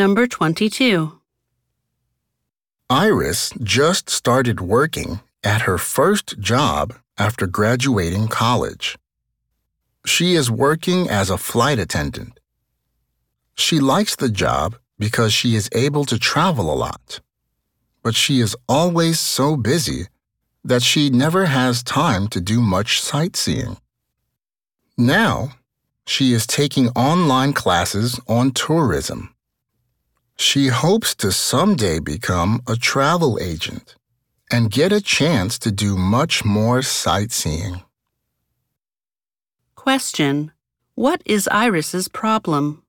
Number 22. Iris just started working at her first job after graduating college. She is working as a flight attendant. She likes the job because she is able to travel a lot. But she is always so busy that she never has time to do much sightseeing. Now, she is taking online classes on tourism. She hopes to someday become a travel agent and get a chance to do much more sightseeing. Question. What is Iris's problem?